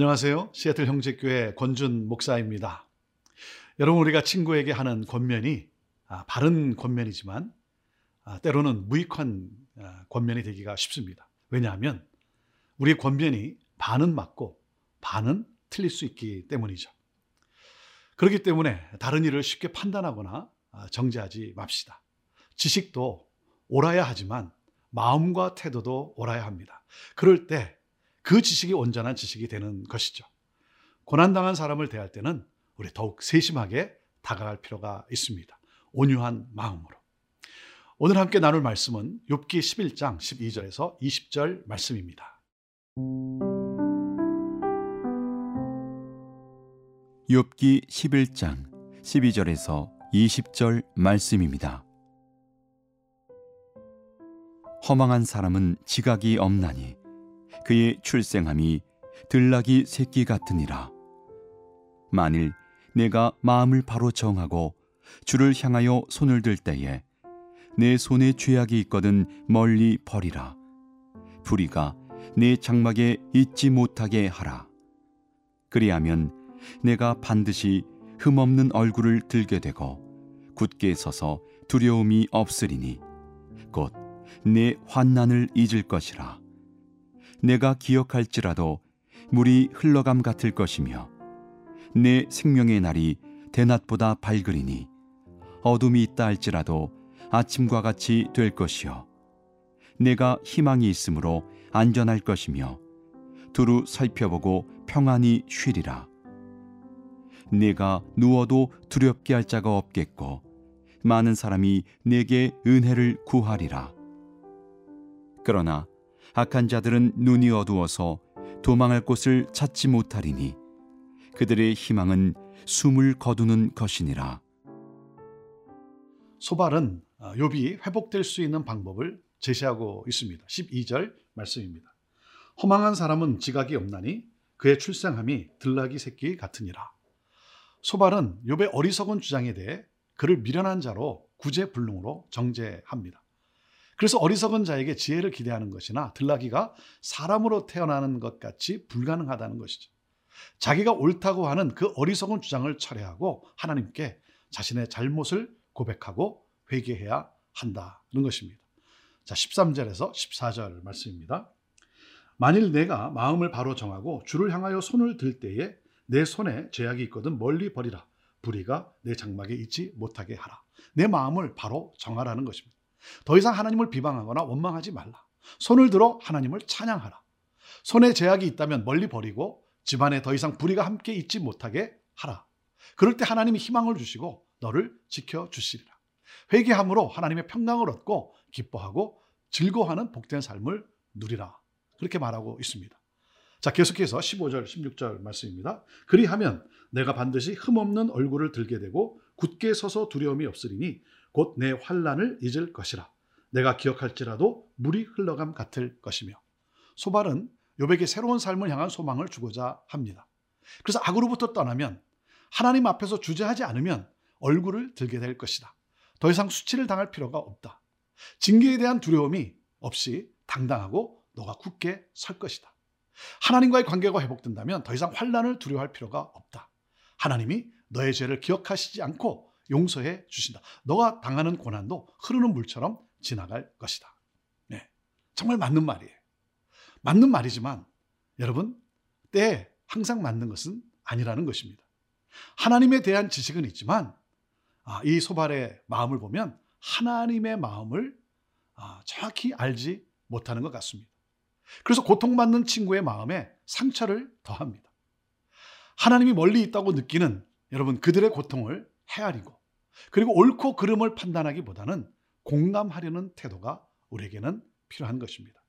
안녕하세요. 시애틀 형제교회 권준 목사입니다. 여러분 우리가 친구에게 하는 권면이 아, 바른 권면이지만 아, 때로는 무익한 아, 권면이 되기가 쉽습니다. 왜냐하면 우리의 권면이 반은 맞고 반은 틀릴 수 있기 때문이죠. 그렇기 때문에 다른 일을 쉽게 판단하거나 정죄하지 맙시다. 지식도 옳아야 하지만 마음과 태도도 옳아야 합니다. 그럴 때 그 지식이 온전한 지식이 되는 것이죠. 고난당한 사람을 대할 때는 우리 더욱 세심하게 다가갈 필요가 있습니다. 온유한 마음으로. 오늘 함께 나눌 말씀은 욥기 11장 12절에서 20절 말씀입니다. 욥기 11장 12절에서 20절 말씀입니다. 허망한 사람은 지각이 없나니 그의 출생함이 들나귀 새끼 같으니라. 만일 내가 마음을 바로 정하고 주를 향하여 손을 들 때에 내 손에 죄악이 있거든 멀리 버리라. 불의가 내 장막에 있지 못하게 하라. 그리하면 내가 반드시 흠없는 얼굴을 들게 되고 굳게 서서 두려움이 없으리니 곧 내 환난을 잊을 것이라. 내가 기억할지라도 물이 흘러감 같을 것이며 내 생명의 날이 대낮보다 밝으리니 어둠이 있다 할지라도 아침과 같이 될 것이요. 내가 희망이 있으므로 안전할 것이며 두루 살펴보고 평안히 쉬리라. 내가 누워도 두렵게 할 자가 없겠고 많은 사람이 내게 은혜를 구하리라. 그러나 악한 자들은 눈이 어두워서 도망할 곳을 찾지 못하리니 그들의 희망은 숨을 거두는 것이니라. 소발은 욥이 회복될 수 있는 방법을 제시하고 있습니다. 12절 말씀입니다. 허망한 사람은 지각이 없나니 그의 출생함이 들나귀 새끼 같으니라. 소발은 욥의 어리석은 주장에 대해 그를 미련한 자로 구제불능으로 정죄합니다. 그래서 어리석은 자에게 지혜를 기대하는 것이나 들나귀가 사람으로 태어나는 것 같이 불가능하다는 것이죠. 자기가 옳다고 하는 그 어리석은 주장을 철회하고 하나님께 자신의 잘못을 고백하고 회개해야 한다는 것입니다. 자, 13절에서 14절 말씀입니다. 만일 내가 마음을 바로 정하고 주를 향하여 손을 들 때에 내 손에 죄악이 있거든 멀리 버리라. 불의가 내 장막에 있지 못하게 하라. 내 마음을 바로 정하라는 것입니다. 더 이상 하나님을 비방하거나 원망하지 말라. 손을 들어 하나님을 찬양하라. 손에 죄악이 있다면 멀리 버리고 집안에 더 이상 불의가 함께 있지 못하게 하라. 그럴 때 하나님이 희망을 주시고 너를 지켜 주시리라. 회개함으로 하나님의 평강을 얻고 기뻐하고 즐거워하는 복된 삶을 누리라. 그렇게 말하고 있습니다. 자, 계속해서 15절, 16절 말씀입니다. 그리하면 내가 반드시 흠없는 얼굴을 들게 되고 굳게 서서 두려움이 없으리니 곧 내 환란을 잊을 것이라. 내가 기억할지라도 물이 흘러감 같을 것이며. 소발은 요백의 새로운 삶을 향한 소망을 주고자 합니다. 그래서 악으로부터 떠나면 하나님 앞에서 주저하지 않으면 얼굴을 들게 될 것이다. 더 이상 수치를 당할 필요가 없다. 징계에 대한 두려움이 없이 당당하고 너가 굳게 설 것이다. 하나님과의 관계가 회복된다면 더 이상 환란을 두려워할 필요가 없다. 하나님이 너의 죄를 기억하시지 않고 용서해 주신다. 너가 당하는 고난도 흐르는 물처럼 지나갈 것이다. 네. 정말 맞는 말이에요. 맞는 말이지만 여러분 때에 항상 맞는 것은 아니라는 것입니다. 하나님에 대한 지식은 있지만 아, 이 소발의 마음을 보면 하나님의 마음을 아, 정확히 알지 못하는 것 같습니다. 그래서 고통받는 친구의 마음에 상처를 더합니다. 하나님이 멀리 있다고 느끼는 여러분 그들의 고통을 헤아리고 그리고 옳고 그름을 판단하기보다는 공감하려는 태도가 우리에게는 필요한 것입니다.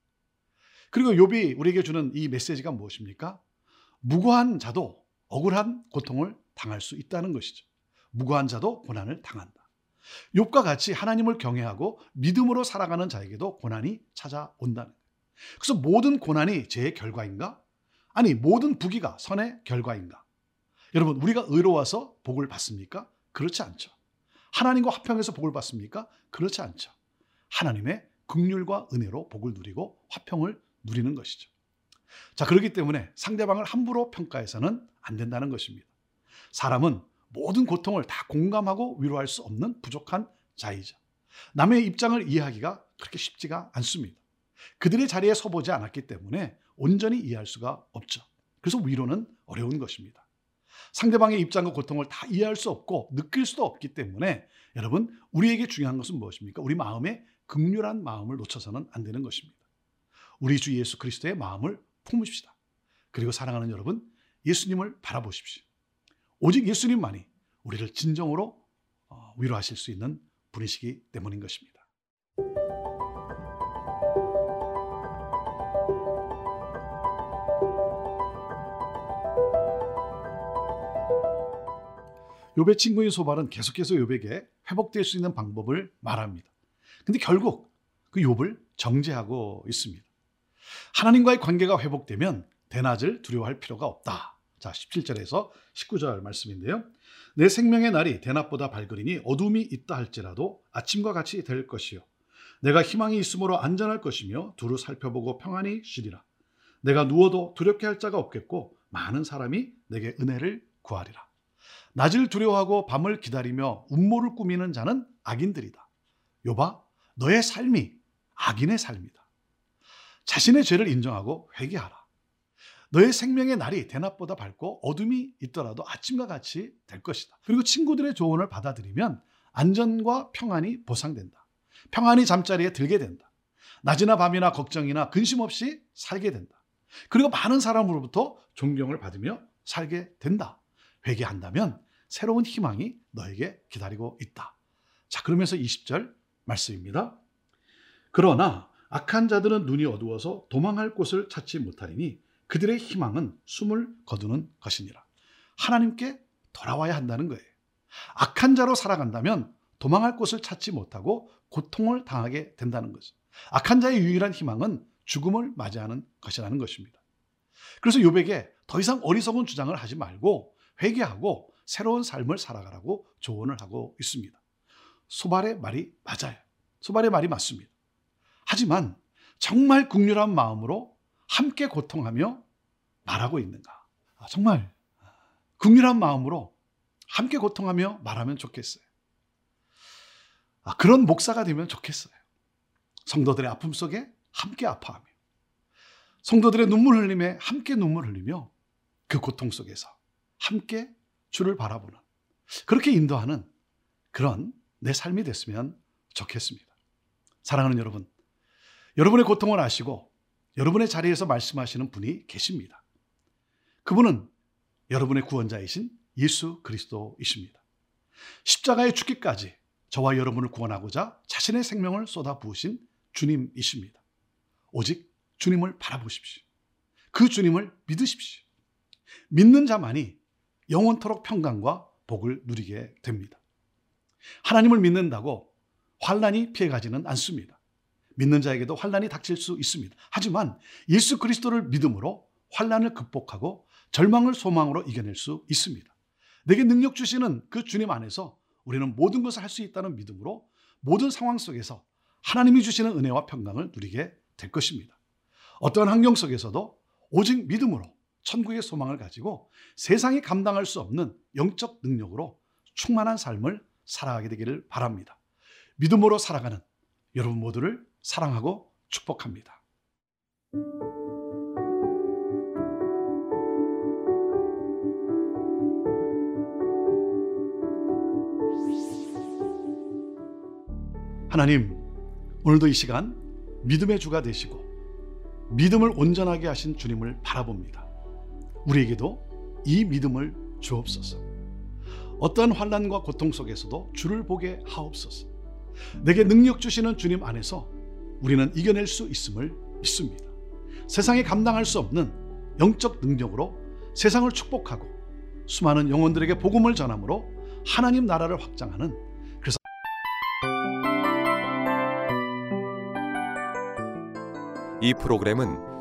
그리고 욥이 우리에게 주는 이 메시지가 무엇입니까? 무고한 자도 억울한 고통을 당할 수 있다는 것이죠. 무고한 자도 고난을 당한다. 욥과 같이 하나님을 경외하고 믿음으로 살아가는 자에게도 고난이 찾아온다는. 그래서 모든 고난이 죄의 결과인가? 아니, 모든 부귀가 선의 결과인가? 여러분, 우리가 의로워서 복을 받습니까? 그렇지 않죠. 하나님과 화평해서 복을 받습니까? 그렇지 않죠. 하나님의 극률과 은혜로 복을 누리고 화평을 누리는 것이죠. 자, 그렇기 때문에 상대방을 함부로 평가해서는 안 된다는 것입니다. 사람은 모든 고통을 다 공감하고 위로할 수 없는 부족한 자이죠. 남의 입장을 이해하기가 그렇게 쉽지가 않습니다. 그들의 자리에 서보지 않았기 때문에 온전히 이해할 수가 없죠. 그래서 위로는 어려운 것입니다. 상대방의 입장과 고통을 다 이해할 수 없고 느낄 수도 없기 때문에 여러분 우리에게 중요한 것은 무엇입니까? 우리 마음에 극률한 마음을 놓쳐서는 안 되는 것입니다. 우리 주 예수 그리스도의 마음을 품읍시다. 그리고 사랑하는 여러분 예수님을 바라보십시오. 오직 예수님만이 우리를 진정으로 어, 위로하실 수 있는 분이시기 때문인 것입니다. 요배 친구인 소발은 계속해서 요백에 회복될 수 있는 방법을 말합니다. 근데 결국 그 욥을 정죄하고 있습니다. 하나님과의 관계가 회복되면 대낮을 두려워할 필요가 없다. 자, 17절에서 19절 말씀인데요. 내 생명의 날이 대낮보다 밝으리니 어둠이 있다 할지라도 아침과 같이 될 것이요. 내가 희망이 있으므로 안전할 것이며 두루 살펴보고 평안히 쉬리라. 내가 누워도 두렵게 할 자가 없겠고 많은 사람이 내게 은혜를 구하리라. 낮을 두려워하고 밤을 기다리며 음모를 꾸미는 자는 악인들이다. 요바, 너의 삶이 악인의 삶이다. 자신의 죄를 인정하고 회개하라. 너의 생명의 날이 대낮보다 밝고 어둠이 있더라도 아침과 같이 될 것이다. 그리고 친구들의 조언을 받아들이면 안전과 평안이 보상된다. 평안히 잠자리에 들게 된다. 낮이나 밤이나 걱정이나 근심 없이 살게 된다. 그리고 많은 사람으로부터 존경을 받으며 살게 된다. 회개한다면 새로운 희망이 너에게 기다리고 있다. 자, 그러면서 20절 말씀입니다. 그러나 악한 자들은 눈이 어두워서 도망할 곳을 찾지 못하리니 그들의 희망은 숨을 거두는 것이니라. 하나님께 돌아와야 한다는 거예요. 악한 자로 살아간다면 도망할 곳을 찾지 못하고 고통을 당하게 된다는 거죠. 악한 자의 유일한 희망은 죽음을 맞이하는 것이라는 것입니다. 그래서 요백에 더 이상 어리석은 주장을 하지 말고 회개하고 새로운 삶을 살아가라고 조언을 하고 있습니다. 소발의 말이 맞아요. 소발의 말이 맞습니다. 하지만 정말 국률한 마음으로 함께 고통하며 말하고 있는가? 아, 정말 국률한 마음으로 함께 고통하며 말하면 좋겠어요. 아, 그런 목사가 되면 좋겠어요. 성도들의 아픔 속에 함께 아파하며 성도들의 눈물 흘림에 함께 눈물 흘리며 그 고통 속에서 함께 주를 바라보는 그렇게 인도하는 그런 내 삶이 됐으면 좋겠습니다. 사랑하는 여러분, 여러분의 고통을 아시고 여러분의 자리에서 말씀하시는 분이 계십니다. 그분은 여러분의 구원자이신 예수 그리스도이십니다. 십자가에 죽기까지 저와 여러분을 구원하고자 자신의 생명을 쏟아 부으신 주님이십니다. 오직 주님을 바라보십시오. 그 주님을 믿으십시오. 믿는 자만이 영원토록 평강과 복을 누리게 됩니다. 하나님을 믿는다고 환란이 피해가지는 않습니다. 믿는 자에게도 환란이 닥칠 수 있습니다. 하지만 예수 그리스도를 믿음으로 환란을 극복하고 절망을 소망으로 이겨낼 수 있습니다. 내게 능력 주시는 그 주님 안에서 우리는 모든 것을 할 수 있다는 믿음으로 모든 상황 속에서 하나님이 주시는 은혜와 평강을 누리게 될 것입니다. 어떠한 환경 속에서도 오직 믿음으로 천국의 소망을 가지고 세상이 감당할 수 없는 영적 능력으로 충만한 삶을 살아가게 되기를 바랍니다. 믿음으로 살아가는 여러분 모두를 사랑하고 축복합니다. 하나님, 오늘도 이 시간 믿음의 주가 되시고 믿음을 온전하게 하신 주님을 바라봅니다. 우리에게도 이 믿음을 주옵소서. 어떠한 환란과 고통 속에서도 주를 보게 하옵소서. 내게 능력 주시는 주님 안에서 우리는 이겨낼 수 있음을 믿습니다. 세상에 감당할 수 없는 영적 능력으로 세상을 축복하고 수많은 영혼들에게 복음을 전함으로 하나님 나라를 확장하는 그래서 이 프로그램은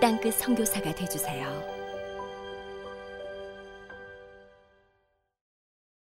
땅끝 선교사가 되주세요.